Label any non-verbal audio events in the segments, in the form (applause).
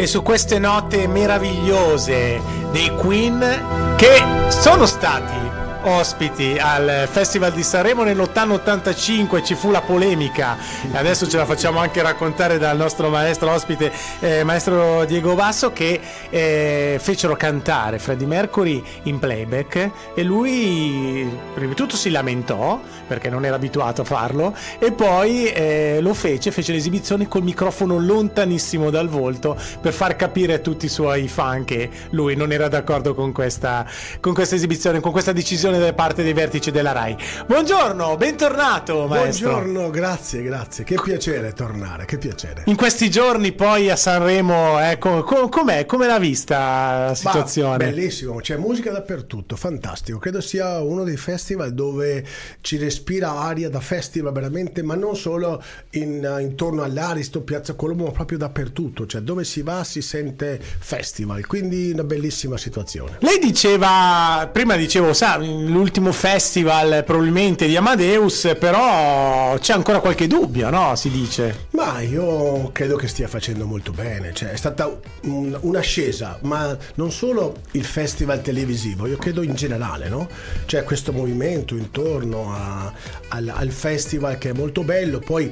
E su queste note meravigliose dei Queen che sono stati ospiti al Festival di Sanremo nell'80-85 ci fu la polemica. Adesso ce la facciamo anche raccontare dal nostro maestro ospite eh, maestro Diego Basso che eh, fecero cantare Freddie Mercury in playback e lui prima di tutto si lamentò perché non era abituato a farlo e poi eh, lo fece, fece l'esibizione col microfono lontanissimo dal volto per far capire a tutti i suoi fan che lui non era d'accordo con questa, con questa esibizione, con questa decisione da parte dei vertici della RAI. Buongiorno, bentornato maestro. Buongiorno, grazie, grazie. Che piacere tornare, che piacere. In questi giorni poi a Sanremo, eh, com- com- com'è? Come l'ha vista la situazione? Bah, bellissimo, c'è musica dappertutto, fantastico. Credo sia uno dei festival dove ci respira aria da festival veramente, ma non solo in, intorno all'Aristo, Piazza Colombo, ma proprio dappertutto. Cioè dove si va si sente festival, quindi una bellissima situazione. Lei diceva, prima dicevo, sa, l'ultimo festival probabilmente di Amadeus, però c'è ancora qualche dubbio, no? Si dice. Ma io credo che stia facendo molto bene, cioè, è stata un, un'ascesa, ma non solo il festival televisivo, io credo in generale, no? C'è questo movimento intorno a, al, al, festival che è molto bello, poi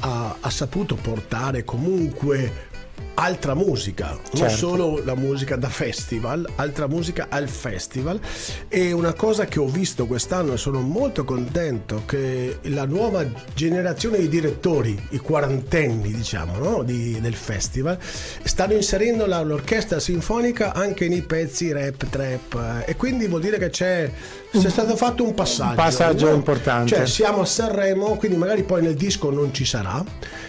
ha, ha saputo portare comunque altra musica, certo. non solo la musica da festival, altra musica al festival. E una cosa che ho visto quest'anno e sono molto contento che la nuova generazione di direttori, i quarantenni diciamo, no? di, del festival, stanno inserendo la, l'orchestra sinfonica anche nei pezzi rap, trap e quindi vuol dire che c'è c'è stato fatto un passaggio. Un passaggio no? importante. Cioè, siamo a Sanremo, quindi magari poi nel disco non ci sarà,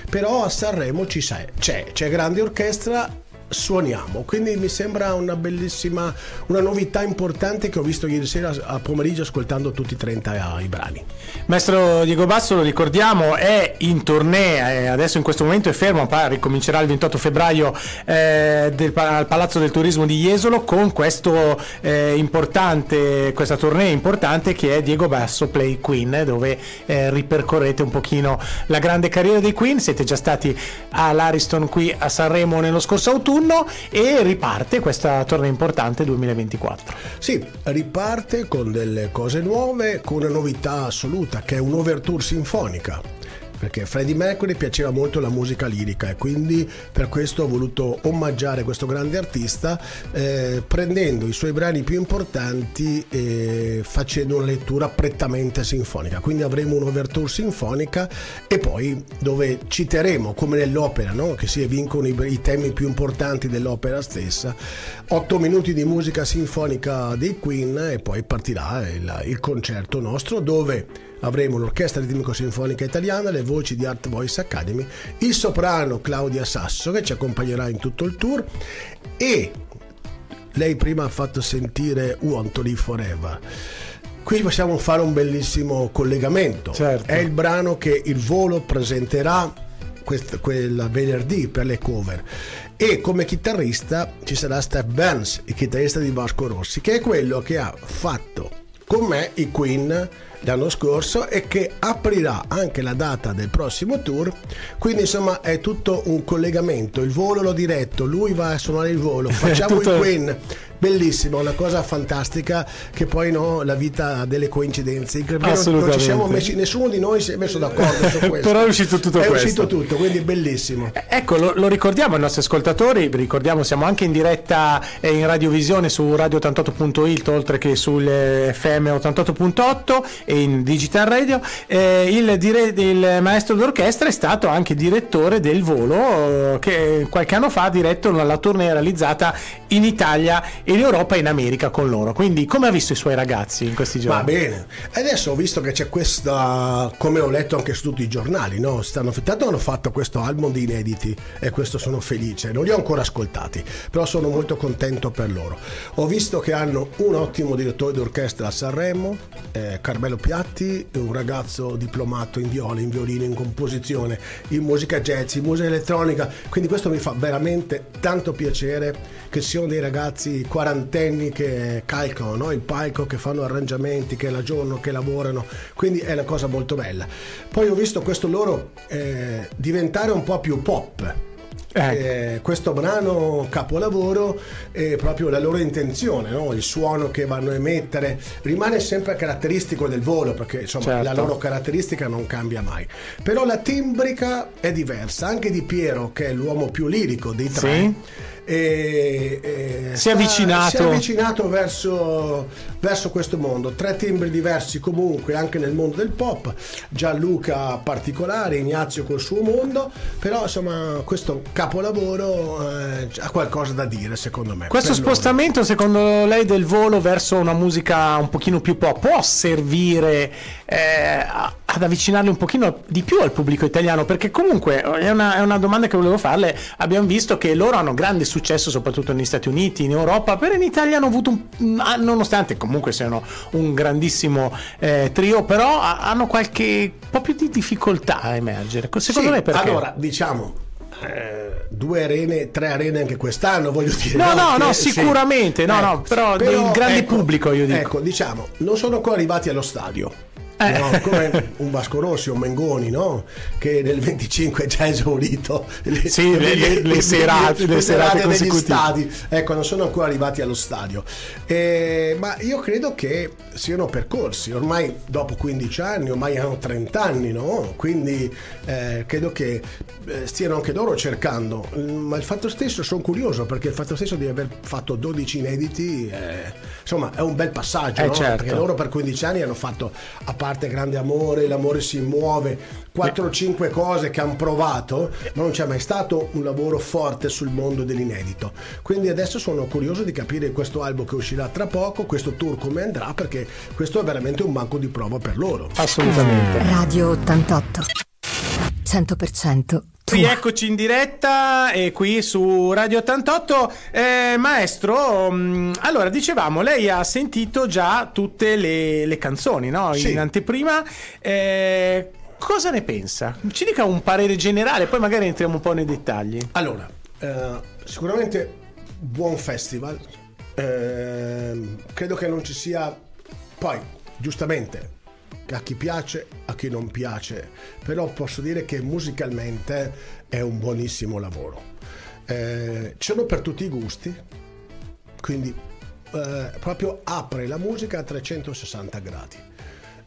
però a Sanremo ci c'è, c'è, c'è grande orchestra suoniamo. Quindi mi sembra una bellissima, una novità importante che ho visto ieri sera a pomeriggio ascoltando tutti i 30 i brani. Maestro Diego Basso, lo ricordiamo, è in tournée, adesso in questo momento è fermo, ricomincerà il 28 febbraio eh, del, al Palazzo del Turismo di Jesolo con questo, eh, importante, questa tournée importante che è Diego Basso Play Queen, dove eh, ripercorrete un pochino la grande carriera dei Queen. Siete già stati all'Ariston qui a Sanremo nello scorso autunno autunno e riparte questa tournée importante 2024. Sì, riparte con delle cose nuove, con una novità assoluta che è un'overture sinfonica perché Freddie Mercury piaceva molto la musica lirica e quindi per questo ho voluto omaggiare questo grande artista eh, prendendo i suoi brani più importanti e facendo una lettura prettamente sinfonica. Quindi avremo un'overture sinfonica e poi dove citeremo come nell'opera, no? che si evincono i, i temi più importanti dell'opera stessa, otto minuti di musica sinfonica dei Queen e poi partirà il, il concerto nostro dove avremo l'Orchestra Ritmico-Sinfonica Italiana, le voci di Art Voice Academy, il soprano Claudia Sasso che ci accompagnerà in tutto il tour e lei prima ha fatto sentire Want to Live Forever. Qui possiamo fare un bellissimo collegamento. Certo. È il brano che il volo presenterà questa, quella venerdì per le cover e come chitarrista ci sarà Steph Burns, il chitarrista di Vasco Rossi, che è quello che ha fatto con me i Queen l'anno scorso e che aprirà anche la data del prossimo tour. Quindi insomma è tutto un collegamento. Il volo l'ho diretto, lui va a suonare il volo, (laughs) facciamo tutto... il Queen bellissimo, una cosa fantastica che poi no, la vita ha delle coincidenze. Non ci siamo messi, nessuno di noi si è messo d'accordo su (laughs) questo. Però è uscito tutto è questo. È uscito tutto, quindi bellissimo. Eh, ecco, lo, lo, ricordiamo ai nostri ascoltatori, vi ricordiamo siamo anche in diretta eh, in radiovisione su radio88.it oltre che sul FM 88.8 e in digital radio. Eh, il, dire, il, maestro d'orchestra è stato anche direttore del volo eh, che qualche anno fa ha diretto la tournée realizzata in Italia in Europa e in America con loro. Quindi, come ha visto i suoi ragazzi in questi giorni? Va bene. Adesso ho visto che c'è questa, come ho letto anche su tutti i giornali, no? Stanno, tanto hanno fatto questo album di inediti e questo sono felice. Non li ho ancora ascoltati, però sono molto contento per loro. Ho visto che hanno un ottimo direttore d'orchestra a Sanremo, eh, Carmelo Piatti, un ragazzo diplomato in viola, in violino, in composizione, in musica jazz, in musica elettronica. Quindi questo mi fa veramente tanto piacere che siano dei ragazzi quarantenni che calcolano no? il palco, che fanno arrangiamenti, che lavorano, che lavorano, quindi è una cosa molto bella. Poi ho visto questo loro eh, diventare un po' più pop Eh, questo brano capolavoro è proprio la loro intenzione, no? il suono che vanno a emettere rimane sempre caratteristico del volo perché insomma Certo. la loro caratteristica non cambia mai. Però la timbrica è diversa, anche di Piero che è l'uomo più lirico dei tre. Sì. E- e Si è avvicinato. si è avvicinato verso, verso questo mondo. Tre timbri diversi comunque anche nel mondo del pop. Gianluca particolare, Ignazio col suo mondo, però insomma questo capolavoro eh, ha qualcosa da dire secondo me. Questo loro. spostamento, secondo lei, del volo verso una musica un pochino più pop può servire eh, ad avvicinarli un pochino di più al pubblico italiano? Perché comunque è una, è una domanda che volevo farle. Abbiamo visto che loro hanno grande successo, soprattutto negli Stati Uniti, in Europa, però in Italia hanno avuto, un, ah, nonostante comunque siano un grandissimo eh, trio, però ha- hanno qualche po' più di difficoltà a emergere. Secondo Sì, lei perché? Allora, diciamo, eh, due arene, tre arene anche quest'anno, voglio dire. No, no, no, sì. sicuramente, no, no, però del grande pubblico, io dico. Ecco, diciamo, non sono ancora arrivati allo stadio. Eh. no? come un Vasco Rossi, un Mengoni, no? Che nel 25 è già esaurito le, Sì, le- le- le serate- le serate degli consecutive. stadi. Ecco, non sono ancora arrivati allo stadio. Eh, ma io credo che siano percorsi. Ormai dopo 15 anni, ormai hanno 30 anni, no? Quindi eh, credo che eh, stiano anche loro cercando. Ma il fatto stesso, sono curioso perché il fatto stesso di aver fatto 12 inediti, eh, insomma, è un bel passaggio, Eh, no? certo. Perché loro per 15 anni hanno fatto, a parte grande amore, l'amore si muove, 4-5 cose che hanno provato, ma non c'è mai stato un lavoro forte sul mondo dell'inedito. Quindi adesso sono curioso di capire questo album che uscirà tra poco, questo tour come andrà, perché questo è veramente un banco di prova per loro. Assolutamente. Radio 88 100% tua. Rieccoci in diretta e qui su Radio 88. Eh, maestro, mh, allora dicevamo, lei ha sentito già tutte le, le canzoni no? Sì. in anteprima. Eh, cosa ne pensa? Ci dica un parere generale, poi magari entriamo un po' nei dettagli. Allora, eh, sicuramente buon festival. Ehm, credo che non ci sia. Poi, giustamente, a chi piace, a chi non piace, però posso dire che musicalmente è un buonissimo lavoro. Eh, ci sono per tutti i gusti, quindi eh, proprio apre la musica a 360 gradi.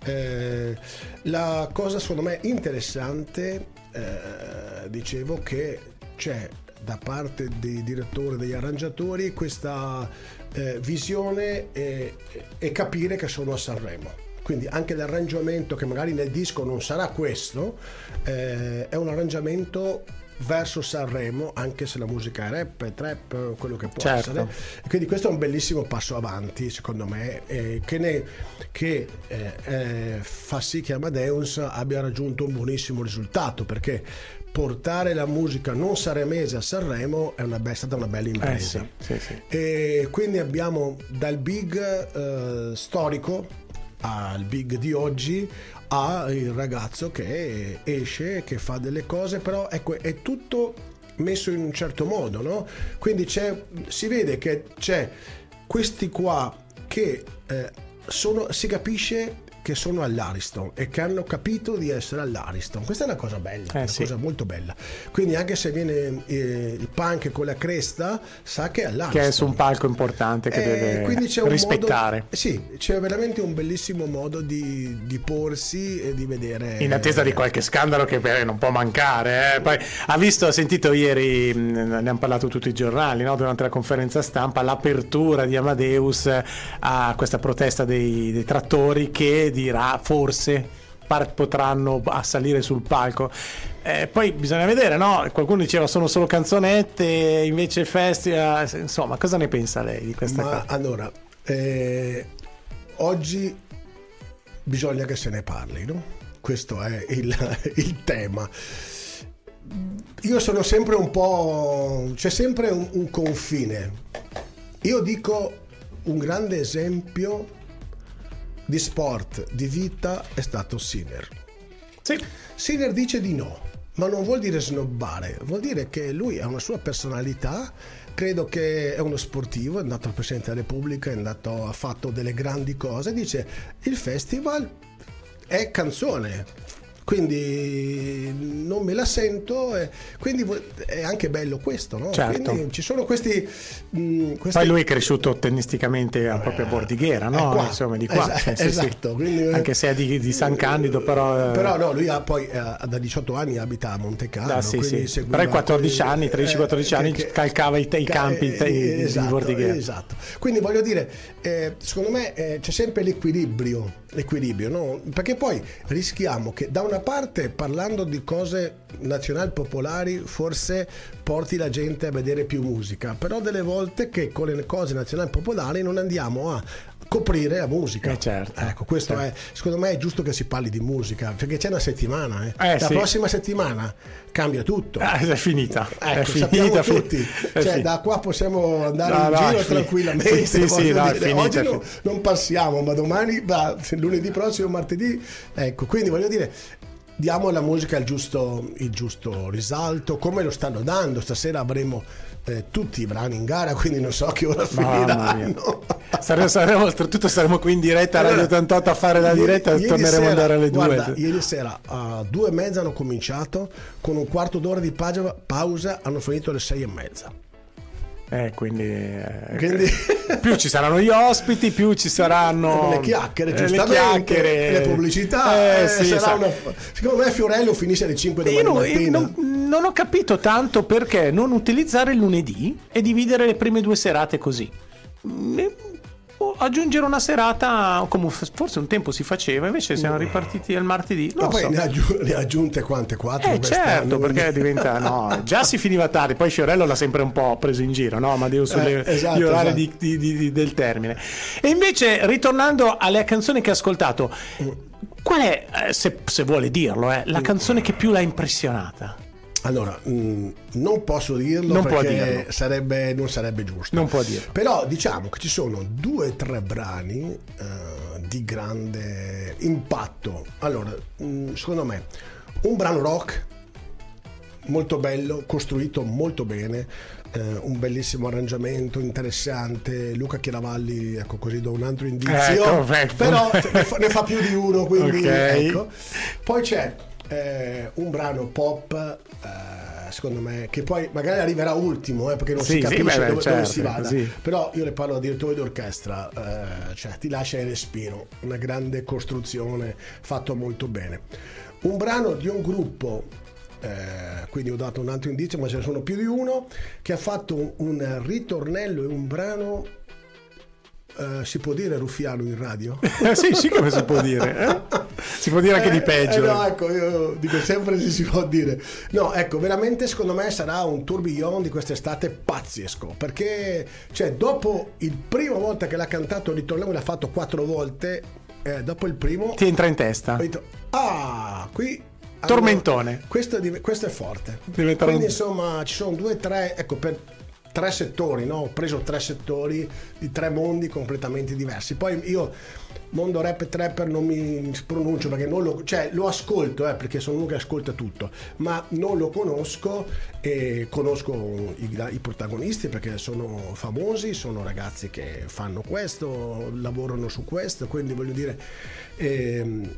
Eh, la cosa secondo me interessante, eh, dicevo che c'è da parte dei direttori degli arrangiatori questa eh, visione e, e capire che sono a Sanremo. Quindi anche l'arrangiamento che magari nel disco non sarà questo, eh, è un arrangiamento verso Sanremo, anche se la musica è rap, trap, quello che può Certo. essere. E quindi questo è un bellissimo passo avanti, secondo me, eh, che, ne- che, eh, eh, fa sì che Amadeus abbia raggiunto un buonissimo risultato, perché portare la musica non sanremese a Sanremo è, una, be- stata una bella Eh impresa. sì, sì, sì. E quindi abbiamo dal big eh, storico al big di oggi a il ragazzo che esce, che fa delle cose, però ecco, è tutto messo in un certo modo, no? Quindi si vede che c'è questi qua che eh, sono, si capisce che sono all'Ariston e che hanno capito di essere all'Ariston. Questa è una cosa bella, Eh, una sì. cosa molto bella. Quindi anche se viene eh, il punk con la cresta, sa che è all'Ariston. Che è su un palco importante che Eh, deve rispettare. modo- sì, c'è veramente un bellissimo modo di, di porsi e di vedere. In attesa di qualche scandalo che non può mancare. eh. Poi ha visto, ha sentito ieri, mh, ne hanno parlato tutti i giornali no? durante la conferenza stampa, l'apertura di Amadeus a questa protesta dei, dei trattori che dirà forse par- potranno salire sul palco. Eh, poi bisogna vedere, no? Qualcuno diceva sono solo canzonette, invece festival. Insomma, cosa ne pensa lei di questa Ma cosa? allora, eh, oggi bisogna che se ne parli, no? Questo è il, (laughs) il tema. Io sono sempre un po'. c'è sempre un, un confine. Io dico un grande esempio di sport, di vita è stato Sinner. Sì. Sinner dice di no, ma non vuol dire snobbare, vuol dire che lui ha una sua personalità, credo che è uno sportivo, è andato al Presidente della Repubblica, è andato, ha fatto delle grandi cose, dice il festival è canzone, quindi non me la sento e quindi è anche bello questo no? Certo. Quindi ci sono questi, mh, questi, poi lui è cresciuto tennisticamente a proprio a Bordighera no? insomma di qua Esatto, Sì, sì, sì. esatto, quindi- anche se è di, di San Candido però, eh, però no lui ha poi eh, da 18 anni abita a Monte Carlo Ah, sì, sì. Però ai 14 quelli- anni, 13-14 anni, calcava i- i campi eh, di- di esatto, Bordighera. esatto quindi voglio dire eh, secondo me eh, c'è sempre l'equilibrio l'equilibrio no? perché poi rischiamo che da una parte parlando di cose nazionali popolari forse porti la gente a vedere più musica però delle volte che con le cose nazionali popolari non andiamo a coprire la musica Eh, certo, ecco questo certo. è secondo me è giusto che si parli di musica perché c'è una settimana eh. Eh, la sì. prossima settimana cambia tutto Ah, è finita è Ecco, finita sappiamo fi- tutti, è cioè, fi- da qua possiamo andare No, in no, giro è tranquillamente. sì, sì, è finita, Oggi è no- fi- non passiamo, ma domani, va, lunedì prossimo, martedì, ecco, quindi voglio dire. Diamo alla musica il giusto, il giusto risalto, come lo stanno dando. Stasera avremo eh, tutti i brani in gara, quindi non so che ora finiranno. Saremo, saremo- oltretutto saremo qui in diretta a Radio Allora, 88 a fare la diretta e torneremo ad andare alle guarda, due Ieri sera a due e mezza hanno cominciato, con un quarto d'ora di pausa, pausa hanno finito alle sei e mezza. eh, quindi, eh, Quindi- (laughs) più ci saranno gli ospiti più ci saranno le chiacchiere, eh, giustamente, le, chiacchiere. le pubblicità. Eh, eh, sì, sarà sa- una... Secondo me Fiorello finisce alle 5 Io domani non, io mattina. non- non ho capito tanto perché non utilizzare il lunedì e dividere le prime due serate così. Mm, o Aggiungere una serata come forse un tempo si faceva, invece siamo ripartiti al martedì. Ma Non poi so. ne ha, aggiu- ne aggiunte quante? Quattro Eh certo, perché diventa no, già si finiva tardi, poi Fiorello l'ha sempre un po' preso in giro, no? Ma devo sulle Eh, esatto, orari esatto. di- di- di- del termine. E invece, ritornando alle canzoni che hai ascoltato, qual è, eh, se, se vuole dirlo, eh, la canzone che più l'ha impressionata? Allora, mh, non posso dirlo Non perché dirlo. Sarebbe, non sarebbe giusto. Non può dirlo. Però diciamo che ci sono due o tre brani eh, di grande impatto. Allora, mh, secondo me, un brano rock molto bello, costruito molto bene, eh, un bellissimo arrangiamento interessante. Luca Chiaravalli, ecco così do un altro indizio, Ecco, ecco. però ne fa, ne fa più di uno, quindi (laughs) Ok. ecco. Poi c'è eh, un brano pop. eh, Secondo me, che poi magari arriverà ultimo, eh, perché non Sì, si sì, capisce beh, beh, dove, dove certo, si vada. sì. Però io le parlo da direttore d'orchestra, eh, cioè ti lascia il respiro, una grande costruzione fatto molto bene. Un brano di un gruppo, eh, quindi ho dato un altro indizio, ma ce ne sono più di uno, che ha fatto un, un ritornello e un brano, eh, si può dire ruffiano in radio? (laughs) Eh, sì, sì, come si può dire. eh? Si può dire anche di Eh, peggio. eh, no, ecco, io dico sempre se si può dire. No, ecco, veramente secondo me sarà un tourbillon di quest'estate pazzesco. Perché, cioè, dopo il prima volta che l'ha cantato Ritorniamo, l'ha fatto quattro volte. eh, dopo il primo, Ti entra in testa. detto, ah, qui. Tormentone. questo, è div- questo è forte. Diventerà Quindi, insomma, ci sono due, tre, ecco, per tre settori, no? Ho preso tre settori di tre mondi completamente diversi. Poi io, mondo rap e trapper, non mi pronuncio perché non lo, cioè, lo ascolto, eh, perché sono uno che ascolta tutto, ma non lo conosco e conosco i, i protagonisti perché sono famosi, sono ragazzi che fanno questo, lavorano su questo, quindi voglio dire... ehm,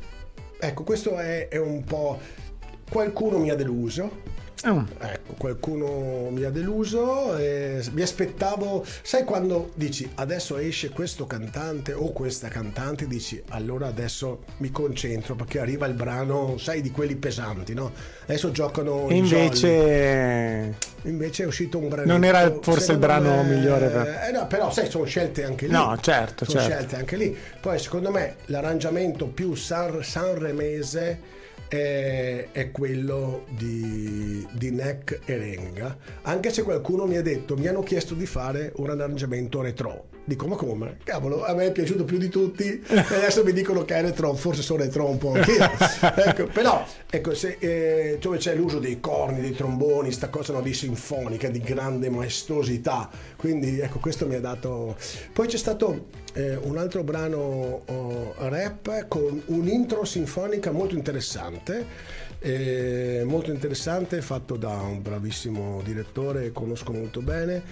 Ecco, questo è, è un po'... Qualcuno mi ha deluso, Mm. Ecco, qualcuno mi ha deluso. e mi aspettavo, sai quando dici adesso esce questo cantante o questa cantante, dici allora adesso mi concentro perché arriva il brano, sai, di quelli pesanti, no? Adesso giocano. E invece... Invece è uscito un brano. Non era forse il brano migliore per- Eh, no, però sai, sono scelte anche lì. No, certo, sono certo. scelte anche lì. Poi secondo me l'arrangiamento più san- sanremese è, è quello di, di Neck e Renga. Anche se qualcuno mi ha detto, mi hanno chiesto di fare un arrangiamento retro. Dico, ma come? Cavolo, a me è piaciuto più di tutti e adesso mi dicono che è retro, forse sono retro un po' anch'io. (laughs) ecco, però, ecco, se, eh, dove c'è l'uso dei corni, dei tromboni, sta cosa no, di sinfonica, di grande maestosità. Quindi, ecco, questo mi ha dato... Poi c'è stato eh, un altro brano oh, rap con un'intro sinfonica molto interessante. eh, molto interessante fatto da un bravissimo direttore conosco molto bene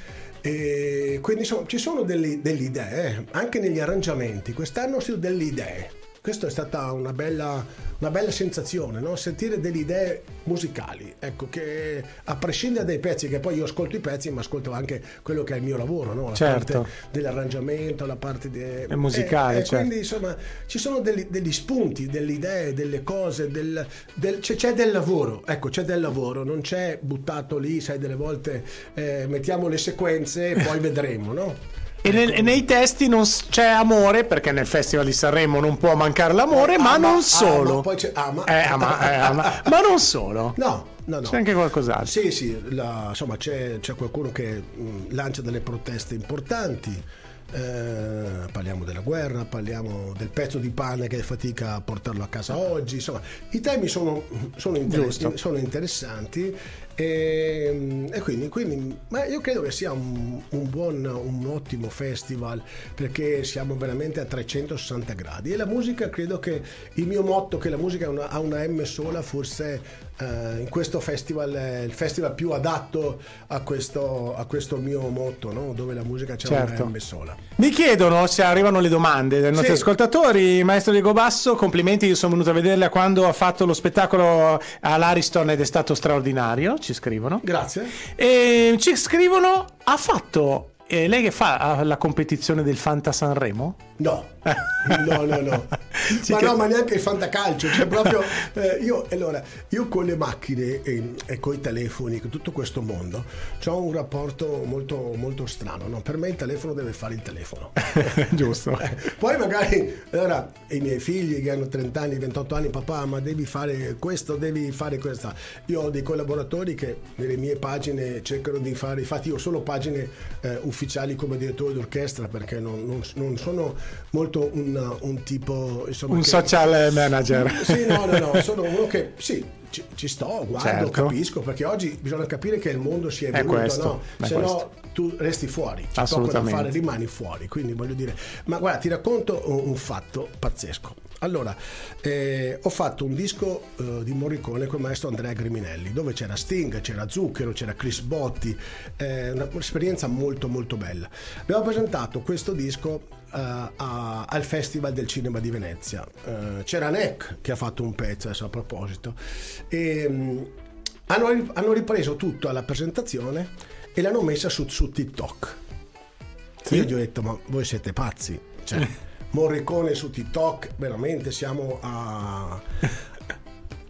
e quindi insomma, ci sono delle, delle idee anche negli arrangiamenti. Quest'anno sono delle idee questa è stata una bella, una bella sensazione, no? sentire delle idee musicali, ecco, che a prescindere dai pezzi, che poi io ascolto i pezzi, ma ascolto anche quello che è il mio lavoro, no? la Certo. parte dell'arrangiamento, la parte de- È musicale, e- e certo. quindi insomma ci sono degli, degli spunti, delle idee, delle cose, del, del- c'è, c'è del lavoro, ecco c'è del lavoro, non c'è buttato lì, sai delle volte eh, mettiamo le sequenze e poi (laughs) vedremo, no? E, nel- e nei testi non c'è amore, perché nel Festival di Sanremo non può mancare l'amore, ma Ama, non solo. ama, poi c'è ama. Eh, ama, eh, ama. ma non solo. (laughs) No, no, no. C'è anche qualcos'altro. Sì, sì, la- insomma c'è, c'è qualcuno che mh, lancia delle proteste importanti. eh, parliamo della guerra, parliamo del pezzo di pane che fatica a portarlo a casa oggi. Insomma, i temi sono, sono, inter- sono interessanti e, e quindi, quindi- ma io credo che sia un, un buon, un ottimo festival perché siamo veramente a 360 gradi e la musica credo che il mio motto che la musica ha una, ha una M sola forse eh, in questo festival è il festival più adatto a questo, a questo mio motto no? dove la musica c'è Certo. una M sola Mi chiedono se arrivano le domande dai nostri Sì. ascoltatori. Maestro Diego Basso, complimenti, io sono venuto a vederla quando ha fatto lo spettacolo all'Ariston ed è stato straordinario, ci scrivono. grazie E ci scrivono, ha fatto, eh, lei che fa la competizione del Fanta Sanremo? No, no, no, no. (laughs) Ma no, ma neanche il fantacalcio. Cioè, (laughs) proprio eh, io, allora, io con le macchine e, e con i telefoni, con tutto questo mondo, ho un rapporto molto, molto strano. No? Per me il telefono deve fare il telefono. (laughs) Giusto. (laughs) Eh, Poi magari allora, i miei figli che hanno 30 anni, 28 anni, papà, ma devi fare questo, devi fare questa. Io ho dei collaboratori che nelle mie pagine cercano di fare, infatti io ho solo pagine eh, ufficiali come direttore d'orchestra perché non, non- non sono molto un, un tipo... Insomma, Un che- social manager. Sì, no, no, no, (laughs) sono uno che sì, ci, ci sto, guardo, Certo. capisco, perché oggi bisogna capire che il mondo si è evoluto, no? è Se questo. no tu resti fuori, c'è poco da fare, rimani fuori, quindi voglio dire, ma guarda, ti racconto un, un fatto pazzesco. Allora, eh, ho fatto un disco eh, di Morricone con il maestro Andrea Griminelli, dove c'era Sting, c'era Zucchero, c'era Chris Botti, eh, un'esperienza molto molto bella. Abbiamo presentato questo disco a- al Festival del Cinema di Venezia. Eh, c'era Neck che ha fatto un pezzo adesso a proposito. E, mh, hanno, hanno ripreso tutto alla presentazione e l'hanno messa su, su TikTok. Sì. Io gli ho detto, ma voi siete pazzi? Cioè, (laughs) Morricone su TikTok, veramente siamo a... (laughs)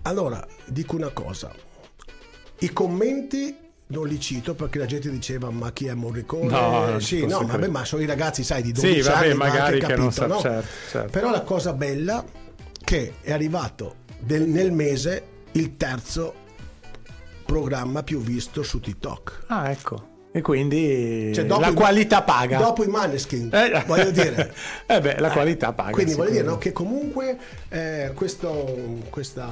Allora, dico una cosa. I commenti non li cito perché la gente diceva ma chi è Morricone? No, ci sì, no, vabbè, ma sono i ragazzi, sai, di 12 Sì, vabbè, anni, ma magari anche che non capito, sa- no? certo, certo. Però la cosa bella che è arrivato del- nel mese il terzo programma più visto su TikTok. Ah, ecco. E quindi Cioè, la i- qualità paga. Dopo i Maneskin, Eh, voglio dire. (laughs) eh beh, la qualità paga. Quindi voglio dire no, che comunque eh, questo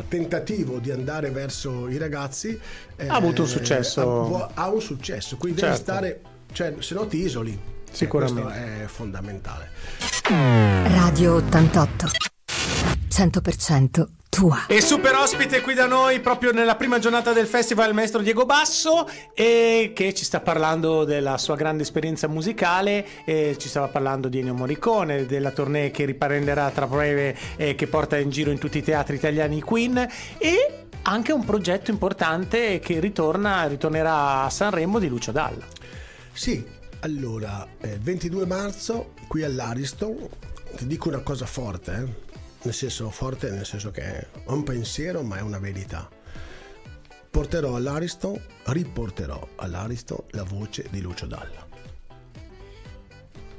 tentativo di andare verso i ragazzi eh, Ha avuto un successo. Ha, ha un successo, quindi Certo. devi stare, cioè, se no ti isoli. E Sicuramente. questo è fondamentale. Radio 88. 100% tua. E super ospite qui da noi proprio nella prima giornata del festival il maestro Diego Basso e che ci sta parlando della sua grande esperienza musicale, e ci stava parlando di Ennio Morricone, della tournée che riprenderà tra breve e che porta in giro in tutti i teatri italiani i Queen e anche un progetto importante che ritorna, ritornerà a Sanremo di Lucio Dalla. Sì, allora, eh, 22 marzo qui all'Ariston, ti dico una cosa forte, eh? Nel senso forte nel senso che è un pensiero ma è una verità. Porterò all'Ariston, riporterò all'Ariston la voce di Lucio Dalla.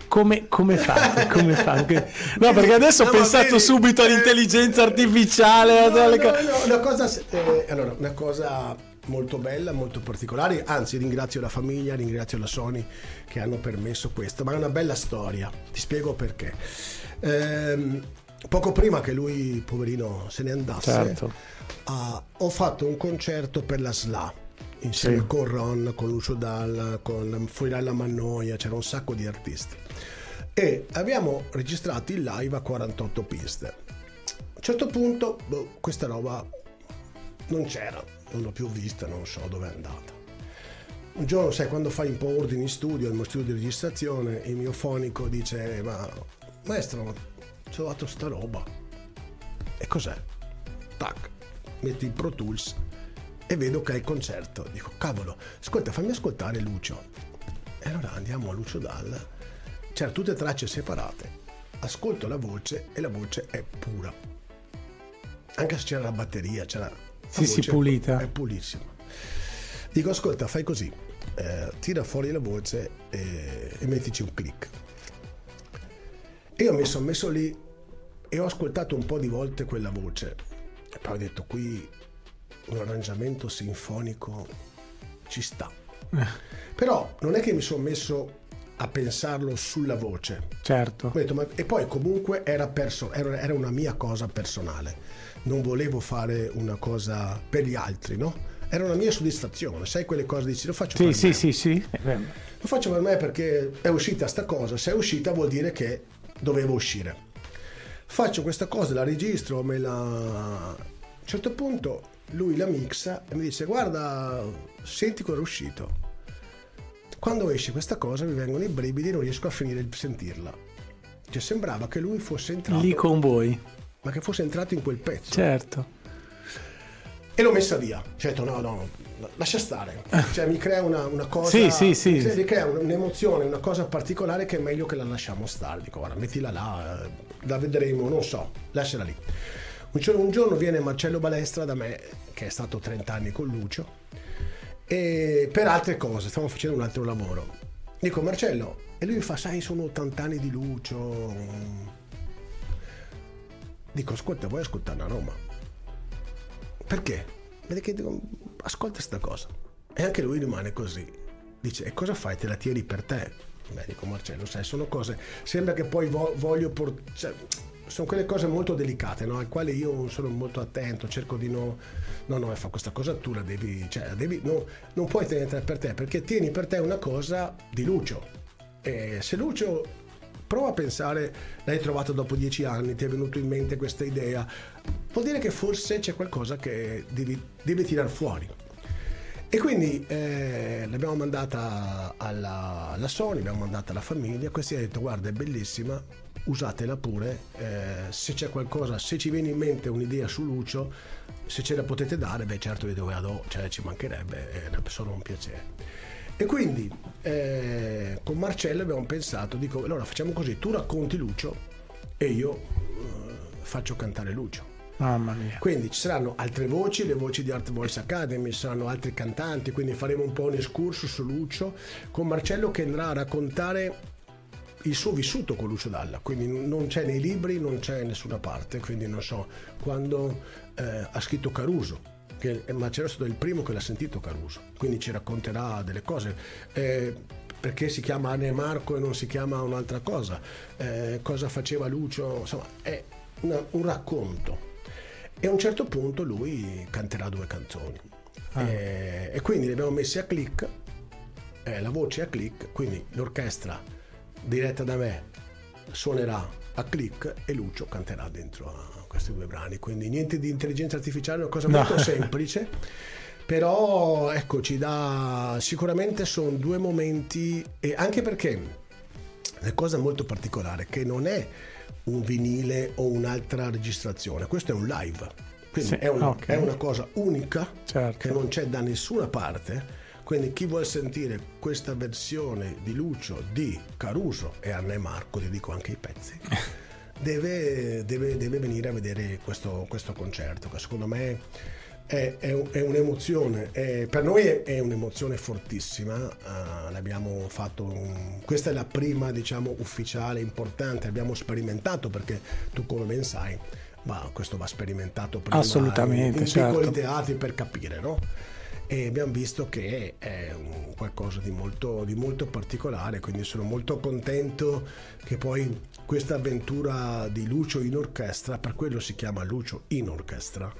Come, come fate? (laughs) Come fate? No, perché adesso ho No, ma pensato vedi, subito eh, all'intelligenza artificiale. a No, no, no, una cosa, eh, allora, una cosa molto bella, molto particolare, anzi ringrazio la famiglia, ringrazio la Sony che hanno permesso questo, ma è una bella storia, ti spiego perché. Ehm, poco prima che lui, poverino, se ne andasse, Certo. ah, ho fatto un concerto per la SLA. Insieme Sì. con Ron, con Lucio Dalla, con Fuirella Mannoia, c'era un sacco di artisti. E abbiamo registrato il live a 48 piste. A un certo punto boh, questa roba non c'era, non l'ho più vista, non so dove è andata. Un giorno, sai, quando fai un po' ordini in studio, nel mio studio di registrazione, il mio fonico dice, ma maestro, ho trovato sta roba. e cos'è? Tac, metti il Pro Tools e vedo che è il concerto. Dico, cavolo, ascolta, fammi ascoltare Lucio. E allora andiamo a Lucio Dalla. C'erano tutte tracce separate. Ascolto la voce e la voce è pura. Anche se c'era la batteria, c'era... Sì, sì, pulita. È pulissima. Dico, ascolta, fai così. eh, tira fuori la voce e, e mettici un click. E io mi sono messo lì e ho ascoltato un po' di volte quella voce. E poi ho detto, qui un arrangiamento sinfonico ci sta. Però non è che mi sono messo a pensarlo sulla voce. Certo. Ho detto, ma- e poi comunque era, perso- era, era una mia cosa personale. Non volevo fare una cosa per gli altri, no? Era una mia soddisfazione. Sai quelle cose dici, lo faccio Sì, per sì, me. sì, sì. Eh, Lo faccio per me perché è uscita sta cosa. Se è uscita vuol dire che dovevo uscire. Faccio questa cosa, la registro, me la... A un certo punto lui la mixa e mi dice guarda, senti cosa è uscito. Quando esce questa cosa mi vengono i brividi e non riesco a finire di sentirla. Cioè sembrava che lui fosse entrato, Lì con voi. ma che fosse entrato in quel pezzo. Certo. E l'ho messa via. Cioè, ho detto, no, no, lascia stare. Cioè, mi crea una, una cosa. Sì, sì, sì. mi- Mi crea un'emozione, una cosa particolare che è meglio che la lasciamo stare. Dico, guarda, mettila là, eh, la vedremo, non so, lasciala lì. Un giorno, un giorno viene Marcello Balestra da me, che è stato 30 anni con Lucio, e per altre cose, stiamo facendo un altro lavoro. Dico, Marcello, e lui mi fa, sai, sono 80 anni di Lucio. Dico, ascolta, vuoi ascoltare a Roma? Perché? Perché ascolta sta cosa. E anche lui rimane così. Dice, e cosa fai? Te la tieni per te? Beh, dico, Marcello, sai, sono cose... Sembra che poi vo- voglio... Por- cioè, sono quelle cose molto delicate, no? Al quale io sono molto attento, cerco di no... No, no, fa questa cosa tu la devi... Cioè, la devi no, non puoi tenere per te, perché tieni per te una cosa di Lucio. E se Lucio prova a pensare, l'hai trovato dopo dieci anni, ti è venuto in mente questa idea, vuol dire che forse c'è qualcosa che devi, devi tirar fuori. E quindi eh, l'abbiamo mandata alla, alla Sony, l'abbiamo mandata alla famiglia, questi hanno detto guarda è bellissima, usatela pure, eh, se c'è qualcosa, se ci viene in mente un'idea su Lucio, se ce la potete dare, beh certo la do, cioè ci mancherebbe, è solo un piacere. E quindi eh, con Marcello abbiamo pensato, dico, allora facciamo così, tu racconti Lucio e io eh, faccio cantare Lucio. Mamma mia. Quindi ci saranno altre voci, le voci di Art Voice Academy, ci saranno altri cantanti, quindi faremo un po' un escurso su Lucio con Marcello che andrà a raccontare il suo vissuto con Lucio Dalla, quindi non c'è nei libri, non c'è in nessuna parte, quindi non so, quando eh, ha scritto Caruso, che Marcello è stato il primo che l'ha sentito Caruso, quindi ci racconterà delle cose. Eh, perché si chiama Anne e Marco e non si chiama un'altra cosa? Eh, cosa faceva Lucio? Insomma, è una- un racconto. E a un certo punto lui canterà due canzoni. Eh, e quindi li abbiamo messi a click, eh, la voce a click, quindi l'orchestra diretta da me suonerà a click e Lucio canterà dentro a questi due brani. Quindi niente di intelligenza artificiale, è una cosa No. molto semplice. Però ecco, ci dà sicuramente sono due momenti e anche perché la cosa molto particolare che non è un vinile o un'altra registrazione, questo è un live. Quindi Sì, è, una, ok. è una cosa unica Certo. che non c'è da nessuna parte. Quindi chi vuole sentire questa versione di Lucio, di Caruso e Anna e Marco, ti dico anche i pezzi, (laughs) deve, deve- deve venire a vedere questo, questo concerto, che secondo me è, è è un'emozione, è- per noi è, un'emozione fortissima, ah, l'abbiamo fatto, un- questa è la prima diciamo ufficiale importante, abbiamo sperimentato perché tu come ben sai, ma questo va sperimentato prima Assolutamente, in, in certo. piccoli teatri per capire, no? E abbiamo visto che è un qualcosa di molto, di molto particolare, quindi sono molto contento che poi questa avventura di Lucio in orchestra, per quello si chiama Lucio in orchestra,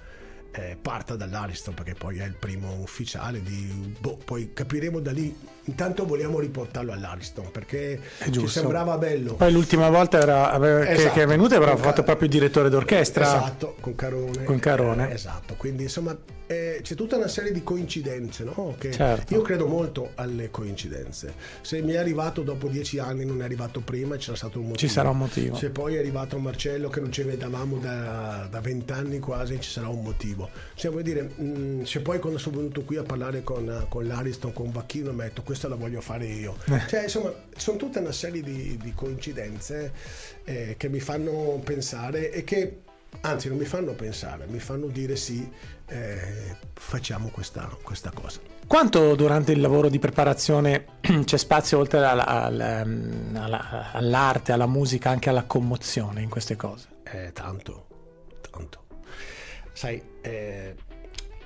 eh, parta dall'Ariston perché poi è il primo ufficiale di, boh, poi capiremo da lì intanto vogliamo riportarlo all'Ariston perché ci sembrava bello Poi l'ultima volta era- aveva- che- Esatto. che, è venuto aveva fatto Ca- proprio il direttore d'orchestra. Esatto, con Carone. Con Carone. Eh, esatto, quindi insomma eh, c'è tutta una serie di coincidenze, no? Che Certo. Io credo molto alle coincidenze. Se mi è arrivato dopo dieci anni, non è arrivato prima, c'era stato un motivo. Ci sarà un motivo. Se poi è arrivato Marcello che non ci vedevamo da da vent'anni quasi, ci sarà un motivo. Cioè, vuol dire, mh, se poi quando sono venuto qui a parlare con, con l'Ariston, con Vacchino, mi ha detto questa la voglio fare io. Eh. Cioè, insomma, sono tutta una serie di, di coincidenze eh, che mi fanno pensare e che, anzi, non mi fanno pensare, mi fanno dire sì, eh, facciamo questa, questa cosa. Quanto durante il lavoro di preparazione (clears throat) c'è spazio oltre alla- al- ehm, alla- all'arte, alla musica, anche alla commozione in queste cose? Eh, tanto, tanto. Sai, eh,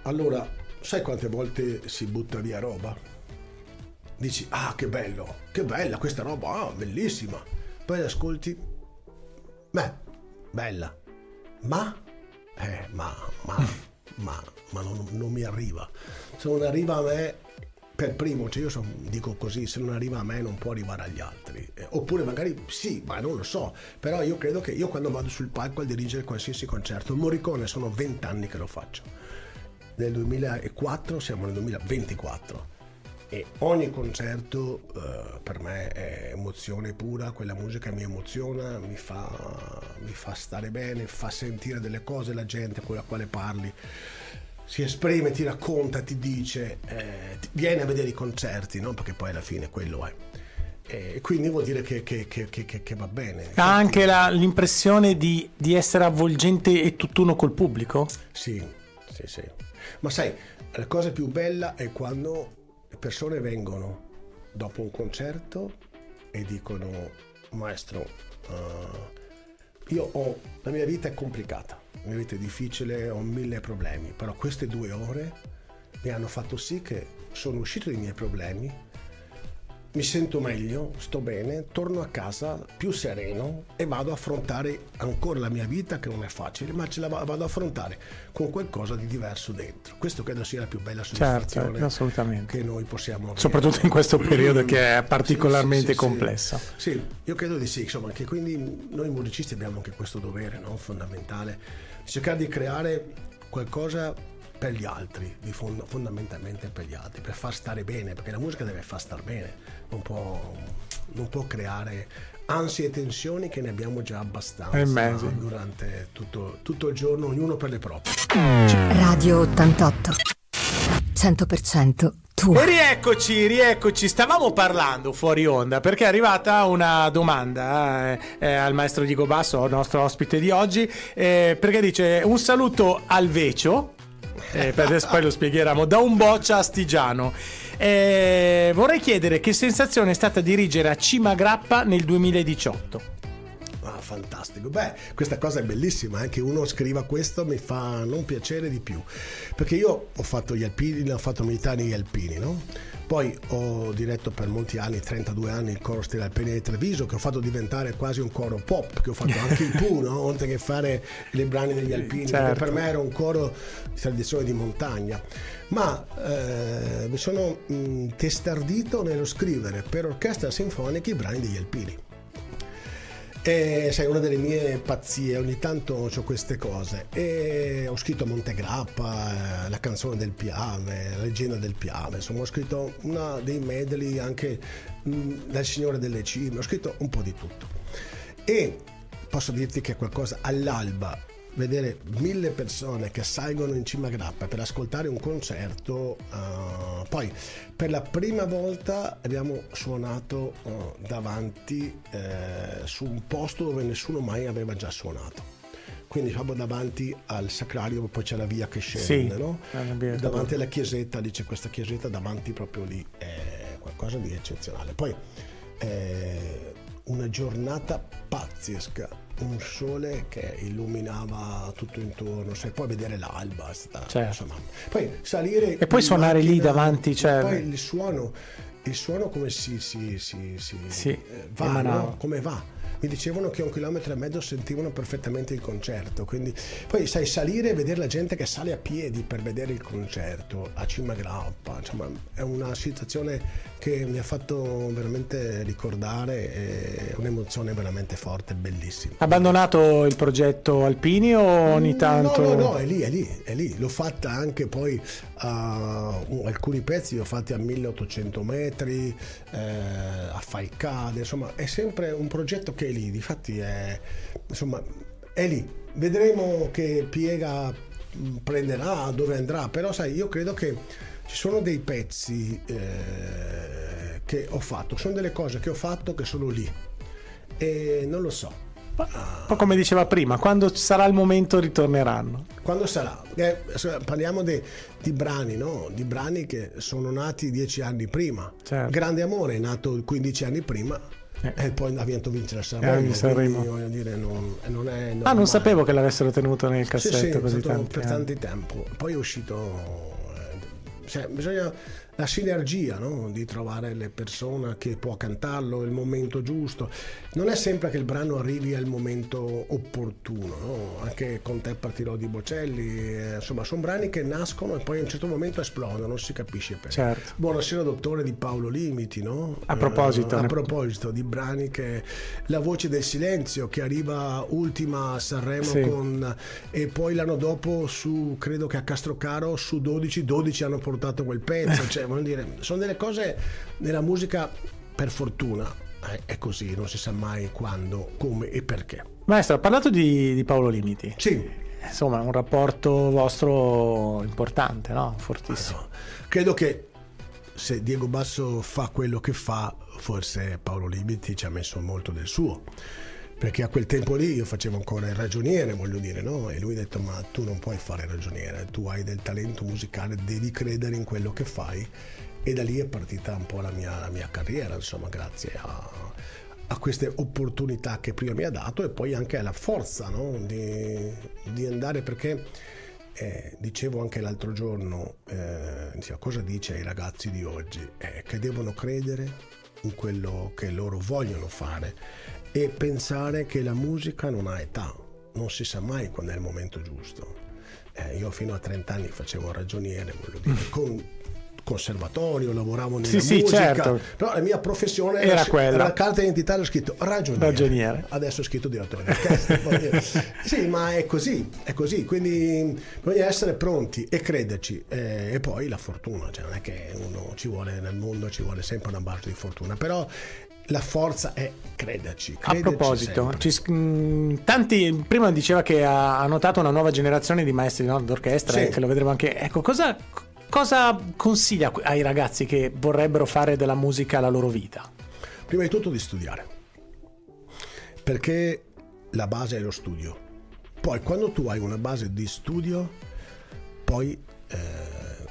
allora, sai quante volte si butta via roba? Dici, ah, che bello, che bella questa roba, ah, bellissima. Poi ascolti, beh, bella, ma, eh, ma, ma, (laughs) ma, ma non, non mi arriva. Se non arriva a me, per primo, cioè io son- dico così, se non arriva a me non può arrivare agli altri. Eh, oppure magari sì, ma non lo so. Però io credo che io quando vado sul palco a dirigere qualsiasi concerto, Morricone sono 20 anni che lo faccio. Nel 2004 siamo nel 2024 e ogni concerto eh, per me è emozione pura, quella musica mi emoziona, mi fa, mi fa stare bene, fa sentire delle cose la gente con la quale parli, si esprime, ti racconta, ti dice, eh, viene a vedere i concerti, no? perché poi alla fine quello è. E quindi vuol dire che, che- che- che- che- che va bene. Ha anche la- l'impressione di, di essere avvolgente e tutt'uno col pubblico? Sì, sì, sì. Ma sai, la cosa più bella è quando le persone vengono dopo un concerto e dicono, maestro, eh, io ho, la mia vita è complicata, la mia vita è difficile, ho mille problemi, però queste due ore mi hanno fatto sì che sono uscito dai miei problemi, mi sento meglio, sto bene, torno a casa più sereno e vado a affrontare ancora la mia vita che non è facile, ma ce la va- vado a affrontare con qualcosa di diverso dentro. Questo credo sia la più bella soddisfazione Certo, assolutamente. che noi possiamo avere. Soprattutto in questo periodo che è particolarmente Sì, sì, sì, complesso. Sì, io credo di sì, insomma, che quindi noi musicisti abbiamo anche questo dovere no? fondamentale, cercare di creare qualcosa per gli altri, di fond- fondamentalmente per gli altri, per far stare bene, perché la musica deve far star bene, non può, non può creare ansie e tensioni che ne abbiamo già abbastanza sì. durante tutto, tutto il giorno, ognuno per le proprie. Radio 88. 100% tua. E rieccoci, rieccoci, stavamo parlando fuori onda perché è arrivata una domanda eh, eh, al maestro Diego Basso, il nostro ospite di oggi, eh, perché dice un saluto al Vecio, eh, adesso poi lo spiegheremo, da un boccia a Stigiano. Eh, vorrei chiedere che sensazione è stata dirigere a Cima Grappa nel 2018. Ah, fantastico. Beh, questa cosa è bellissima, eh, che uno scriva questo mi fa non piacere di più. Perché io ho fatto gli alpini, ho fatto militare negli alpini, no? Poi ho diretto per molti anni, 32 anni, il coro stile alpini di Treviso, che ho fatto diventare quasi un coro pop, che ho fatto anche il Pooh, (laughs) no? Oltre che fare i brani degli alpini, Certo. perché per me era un coro di tradizione di montagna. Ma eh, mi sono mh, testardito nello scrivere per orchestra sinfonica i brani degli alpini. E sai, una delle mie pazzie, ogni tanto ho queste cose. E ho scritto Montegrappa, eh, la canzone del Piave, la leggenda del Piave, insomma, ho scritto una dei medley anche mh, dal Signore delle Cime, ho scritto un po' di tutto. E posso dirti che qualcosa all'alba vedere mille persone che salgono in cima a grappa per ascoltare un concerto eh, poi per la prima volta abbiamo suonato eh, davanti eh, su un posto dove nessuno mai aveva già suonato. Quindi proprio davanti al sacrario poi c'è la via che scende Sì, no? davanti alla chiesetta lì c'è questa chiesetta davanti proprio lì è qualcosa di eccezionale. Poi eh, una giornata pazzesca un sole che illuminava tutto intorno sai poi vedere l'alba è stata, Certo. insomma. poi salire E poi suonare lì macchina, davanti, cioè- poi il suono il suono come si, si, si, si Sì, eh, va no? come va mi dicevano che a un chilometro e mezzo sentivano perfettamente il concerto. Quindi, poi sai salire e vedere la gente che sale a piedi per vedere il concerto a Cima Grappa, insomma è una situazione che mi ha fatto veramente ricordare, è un'emozione veramente forte, bellissima. Abbandonato il progetto Alpini o ogni tanto? No, no, no, è lì, è lì, è lì. L'ho fatta anche poi a uh, alcuni pezzi, li ho fatti a 1800 metri, eh, a Falcade, insomma è sempre un progetto che lì, difatti è, insomma, è lì. Vedremo che piega mm, prenderà, dove andrà, però sai, io credo che ci sono dei pezzi eh, che ho fatto, sono delle cose che ho fatto che sono lì e non lo so. Ma come diceva prima, quando sarà il momento ritorneranno. Quando sarà? Eh, parliamo de, di brani, no? Di brani che sono nati dieci anni prima. Certo. Grande Amore è nato 15 anni prima eh. e poi ha vinto vincere a Sanremo. Eh, Sanremo. Quindi, dire, non, non è ah, non sapevo che l'avessero tenuto nel cassetto sì, sì, così tanti per tanti tempo. Poi è uscito cioè, bisogna la sinergia no? di trovare le persone che può cantarlo, il momento giusto. Non è sempre che il brano arrivi al momento opportuno, no? anche con te partirò di Bocelli, eh, insomma sono brani che nascono e poi a un certo momento esplodono, non si capisce perché. Certo. Buonasera dottore di Paolo Limiti, no? A proposito. Eh, a proposito di brani che La voce del silenzio che arriva ultima a Sanremo sì. con, e poi l'anno dopo su, credo che a Castrocaro su 12, 12 hanno portato quel pezzo. Cioè, voglio dire, sono delle cose nella musica per fortuna è così, non si sa mai quando, come e perché. Maestro, ha parlato di, di Paolo Limiti. Sì. Insomma, un rapporto vostro importante, no? Fortissimo. Allora, credo che se Diego Basso fa quello che fa, forse Paolo Limiti ci ha messo molto del suo perché a quel tempo lì io facevo ancora il ragioniere, voglio dire, no? E lui ha detto: Ma tu non puoi fare il ragioniere, tu hai del talento musicale, devi credere in quello che fai. E da lì è partita un po' la mia, la mia carriera, insomma, grazie a, a, queste opportunità che prima mi ha dato e poi anche alla forza no? di, di, andare perché. Eh, dicevo anche l'altro giorno, eh, cosa dice ai ragazzi di oggi? Eh, che devono credere in quello che loro vogliono fare e pensare che la musica non ha età, non si sa mai quando è il momento giusto. Eh, io fino a 30 anni facevo ragioniere, voglio dire, con conservatorio, lavoravo nella sì, musica, sì, certo. però la mia professione era, era quella. La carta d'identità l'ho scritto ragioniere. ragioniere. Adesso ho scritto direttore d'orchestra. (laughs) sì, ma è così, è così, quindi bisogna essere pronti e crederci eh, e poi la fortuna, cioè non è che uno ci vuole nel mondo, ci vuole sempre una base di fortuna, però la forza è crederci. crederci a proposito, ci, mh, tanti prima diceva che ha, ha, notato una nuova generazione di maestri no, d'orchestra, sì. che lo vedremo anche. Ecco, cosa, cosa consiglia ai ragazzi che vorrebbero fare della musica la loro vita? Prima di tutto di studiare, perché la base è lo studio. Poi quando tu hai una base di studio, poi eh,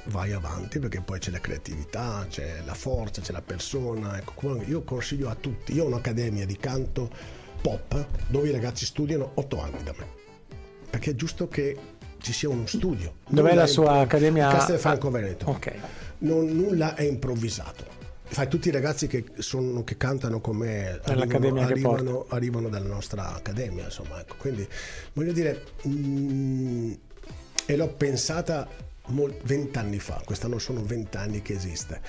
vai avanti perché poi c'è la creatività, c'è la forza, c'è la persona. Ecco, io consiglio a tutti, io ho un'accademia di canto pop dove i ragazzi studiano otto anni da me. Perché è giusto che ci sia uno studio. Dov'è la sua accademia? Castelfranco Veneto. Ok. Non, nulla è improvvisato. Fai tutti i ragazzi che, sono, che cantano con me arrivano, arrivano, arrivano, dalla nostra accademia, insomma, ecco. Quindi voglio dire, mh, mm, e l'ho pensata vent'anni fa, quest'anno sono vent'anni che esiste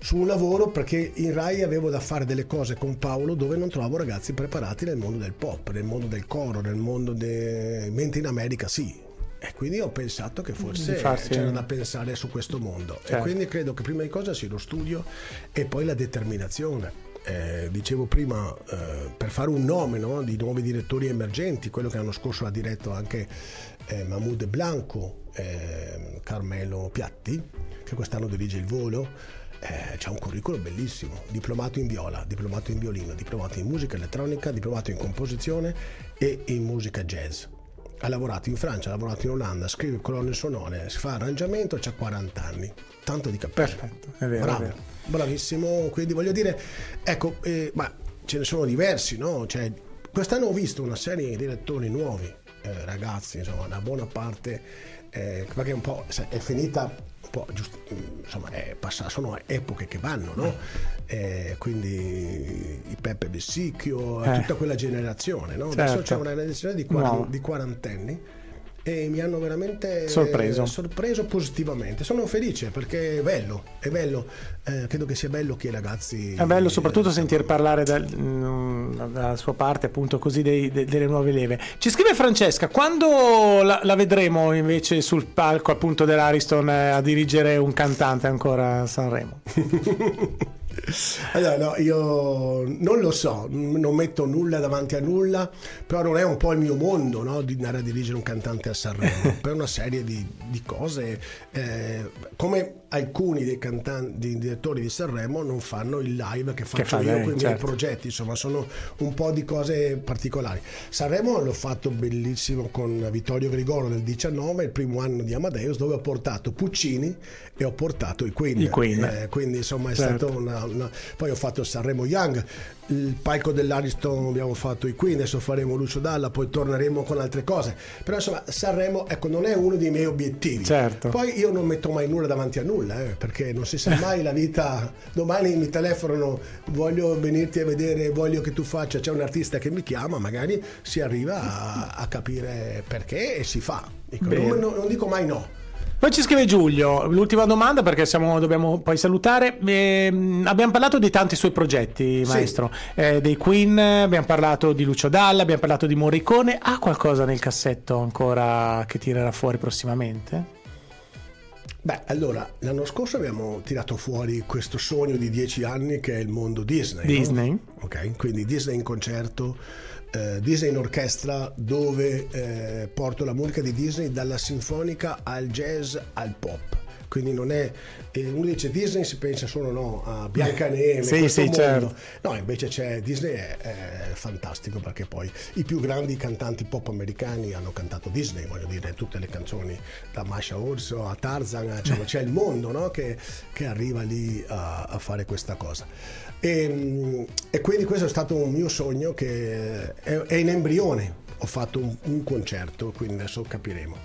su un lavoro perché in Rai avevo da fare delle cose con Paolo dove non trovavo ragazzi preparati nel mondo del pop, nel mondo del coro, nel mondo de... mentre in America sì. E quindi ho pensato che forse farsi... c'era da pensare su questo mondo. Certo. E quindi credo che prima di cosa sia lo studio e poi la determinazione. Eh, dicevo prima, eh, per fare un nome no, di nuovi direttori emergenti, quello che l'anno scorso ha diretto anche eh, Mahmoud Blanco, eh, Carmelo Piatti, che quest'anno dirige il volo. Eh, c'ha un curriculum bellissimo, diplomato in viola, diplomato in violino, diplomato in musica elettronica, diplomato in composizione e in musica jazz. Ha lavorato in Francia, ha lavorato in Olanda, scrive colonne sonore, si fa arrangiamento, ha 40 anni, tanto di cappello. Perfetto, è vero. Bravo, è vero. bravissimo, quindi voglio dire, ecco, eh, ma ce ne sono diversi, no? Cioè, quest'anno ho visto una serie di lettori nuovi, eh, ragazzi, insomma, una buona parte, eh, perché un po' è finita un po' giusto, insomma, è passata, sono epoche che vanno, no? eh, quindi i Peppe Vessicchio, Eh. tutta quella generazione. No? Certo. Adesso c'è una generazione di, quar- Nuova. di quarantenni e mi hanno veramente Sorpreso. sorpreso positivamente. Sono felice perché è bello, è bello, eh, credo che sia bello che i ragazzi... È bello soprattutto sentir parlare dal- mm, dalla sua parte appunto così dei- de- delle nuove leve. Ci scrive Francesca, quando la, la vedremo invece sul palco appunto dell'Ariston eh, a dirigere un cantante ancora a Sanremo? (laughs) Allora, no, io non lo so, non metto nulla davanti a nulla, però non è un po' il mio mondo no, di andare a dirigere un cantante a Sanremo, (laughs) per una serie di, di cose, eh, come alcuni dei, cantanti, dei direttori di Sanremo non fanno il live che faccio fa io, lei, quindi certo. i progetti, insomma, sono un po' di cose particolari. Sanremo l'ho fatto bellissimo con Vittorio Grigoro nel 19, il primo anno di Amadeus, dove ho portato Puccini e ho portato i Queen. I Queen. Eh, quindi insomma è Certo. stato una, una- Poi ho fatto Sanremo Young, il palco dell'Ariston abbiamo fatto i Queen, adesso faremo Lucio Dalla, poi torneremo con altre cose. Però insomma Sanremo ecco, non è uno dei miei obiettivi. Certo. Poi io non metto mai nulla davanti a nulla, eh, perché non si sa mai la vita. Domani mi telefonano, voglio venirti a vedere, voglio che tu faccia, c'è un artista che mi chiama, magari si arriva a, a capire perché e si fa. Dico, non, non- non dico mai no. Poi ci scrive Giulio, l'ultima domanda perché siamo- dobbiamo poi salutare. Ehm, abbiamo parlato di tanti suoi progetti, Sì. maestro, Eh, dei Queen, abbiamo parlato di Lucio Dalla, abbiamo parlato di Morricone. Ha qualcosa nel cassetto ancora che tirerà fuori prossimamente? Beh, allora, l'anno scorso abbiamo tirato fuori questo sogno di dieci anni che è il mondo Disney. no? Disney? Ok, quindi Disney in concerto, eh, Disney in orchestra, dove eh, porto la musica di Disney dalla sinfonica al jazz al pop. Quindi non è. eh, uno dice Disney si pensa solo no, a Biancaneve, Sì, sì, certo. No, invece c'è Disney è, è fantastico perché poi i più grandi cantanti pop americani hanno cantato Disney, voglio dire, tutte le canzoni da Masha Orso a Tarzan, cioè, c'è il mondo no, che, che arriva lì a, a fare questa cosa. E, mm, e quindi questo è stato un mio sogno che è, è in embrione. Ho fatto un, un concerto, quindi adesso capiremo.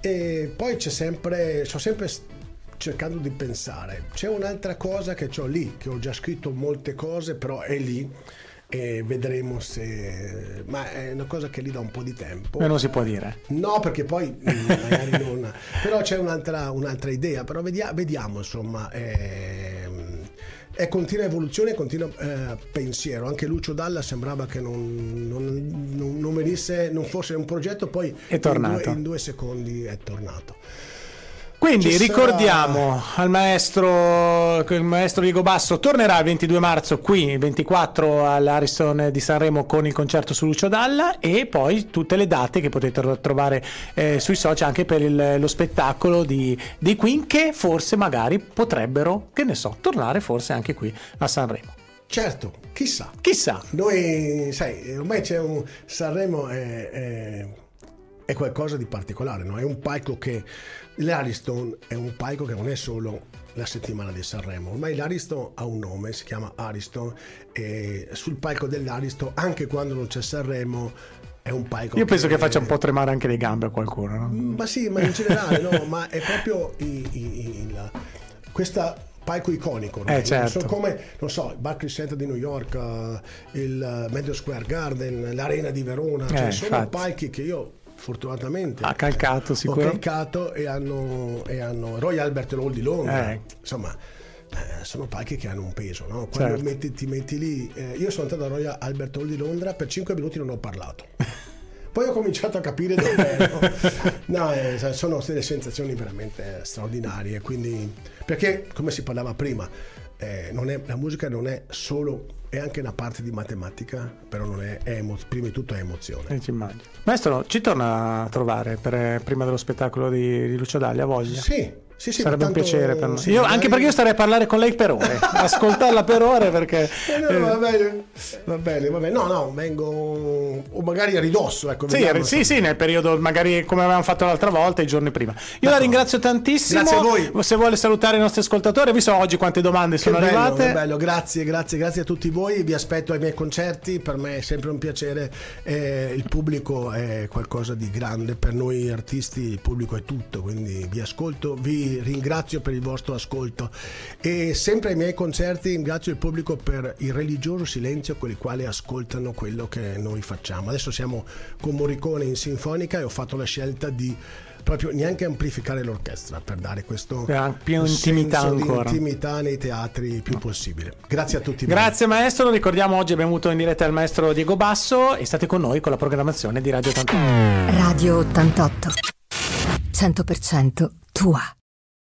E poi c'è sempre, sto sempre cercando di pensare. C'è un'altra cosa che ho lì, che ho già scritto molte cose, però è lì e vedremo se... Ma è una cosa che lì da un po' di tempo. E non si può dire. No, perché poi mm, magari non. (laughs) Però c'è un'altra, un'altra idea, però vedia- vediamo, insomma. ehm, È continua evoluzione, continua eh, pensiero. Anche Lucio Dalla sembrava che non, non- non- non venisse, non fosse un progetto, poi È tornato. In, due, in due secondi è tornato. Quindi Ci sarà- ricordiamo al maestro, il maestro Diego Basso tornerà il 22 marzo qui, il 24 all'Ariston di Sanremo con il concerto su Lucio Dalla e poi tutte le date che potete ro- trovare eh, sui social anche per il- lo spettacolo di, dei Queen che forse magari potrebbero, che ne so, tornare forse anche qui a Sanremo. Certo, chissà. Chissà. Noi, sai, ormai c'è un Sanremo è, è- è qualcosa di particolare, no? È un palco che l'Ariston è un palco che non è solo la settimana di Sanremo. Ormai l'Ariston ha un nome, si chiama Ariston e sul palco dell'Ariston, anche quando non c'è Sanremo, è un palco Io penso che faccia un po' tremare anche le gambe a qualcuno. no? ma sì, ma in generale no, ma è proprio il- questa palco iconico, no? Eh, certo. sono come, non so, il Barclays Center di New York, eh, il Madison Square Garden, l'Arena di Verona, cioè Eh, sono infatti. palchi che io fortunatamente Ha calcato sicuro. calcato e hanno, e hanno Royal Albert Hall di Londra, Eh. insomma eh, sono palchi che hanno un peso, no? quando Certo. metti- ti metti lì, eh, io sono andato a Royal Albert Hall di Londra, per 5 minuti non ho parlato. (laughs) Poi ho cominciato a capire dove No, eh, sono delle sensazioni veramente straordinarie. Quindi, perché, come si parlava prima, eh, non è- la musica non è solo, è anche una parte di matematica, però non è, è emo- prima di tutto è emozione. Eh. Maestro, ci torna a trovare per- prima dello spettacolo di, di Lucio Daglia, voglia? Sì, sì, sì. Sarebbe un piacere per noi. sì, Io- magari- Anche perché io starei a parlare con lei per ore, (laughs) (laughs) ascoltarla per ore perché... Eh, no, va bene, va bene, va bene. No, no, vengo o magari a ridosso, ecco. Sì, vediamo, sì, sì, nel periodo magari come avevamo fatto l'altra volta, i giorni prima. Io la ringrazio tantissimo. Grazie a voi. Se vuole salutare i nostri ascoltatori, ho visto oggi quante domande Che sono bello, arrivate. che bello, grazie, grazie, grazie a tutti voi. Vi aspetto ai miei concerti, per me è sempre un piacere. Eh, il pubblico è qualcosa di grande, per noi artisti il pubblico è tutto, quindi vi ascolto, vi vi ringrazio per il vostro ascolto e sempre ai miei concerti ringrazio il pubblico per il religioso silenzio con il quale ascoltano quello che noi facciamo. Adesso siamo con Morricone in sinfonica e ho fatto la scelta di proprio neanche amplificare l'orchestra per dare questo più intimità ancora. intimità nei teatri più possibile. Grazie a tutti. Grazie voi. maestro, ricordiamo oggi abbiamo avuto in diretta il maestro Diego Basso e state con noi con la programmazione di Radio 88. Radio 88. 100% tua.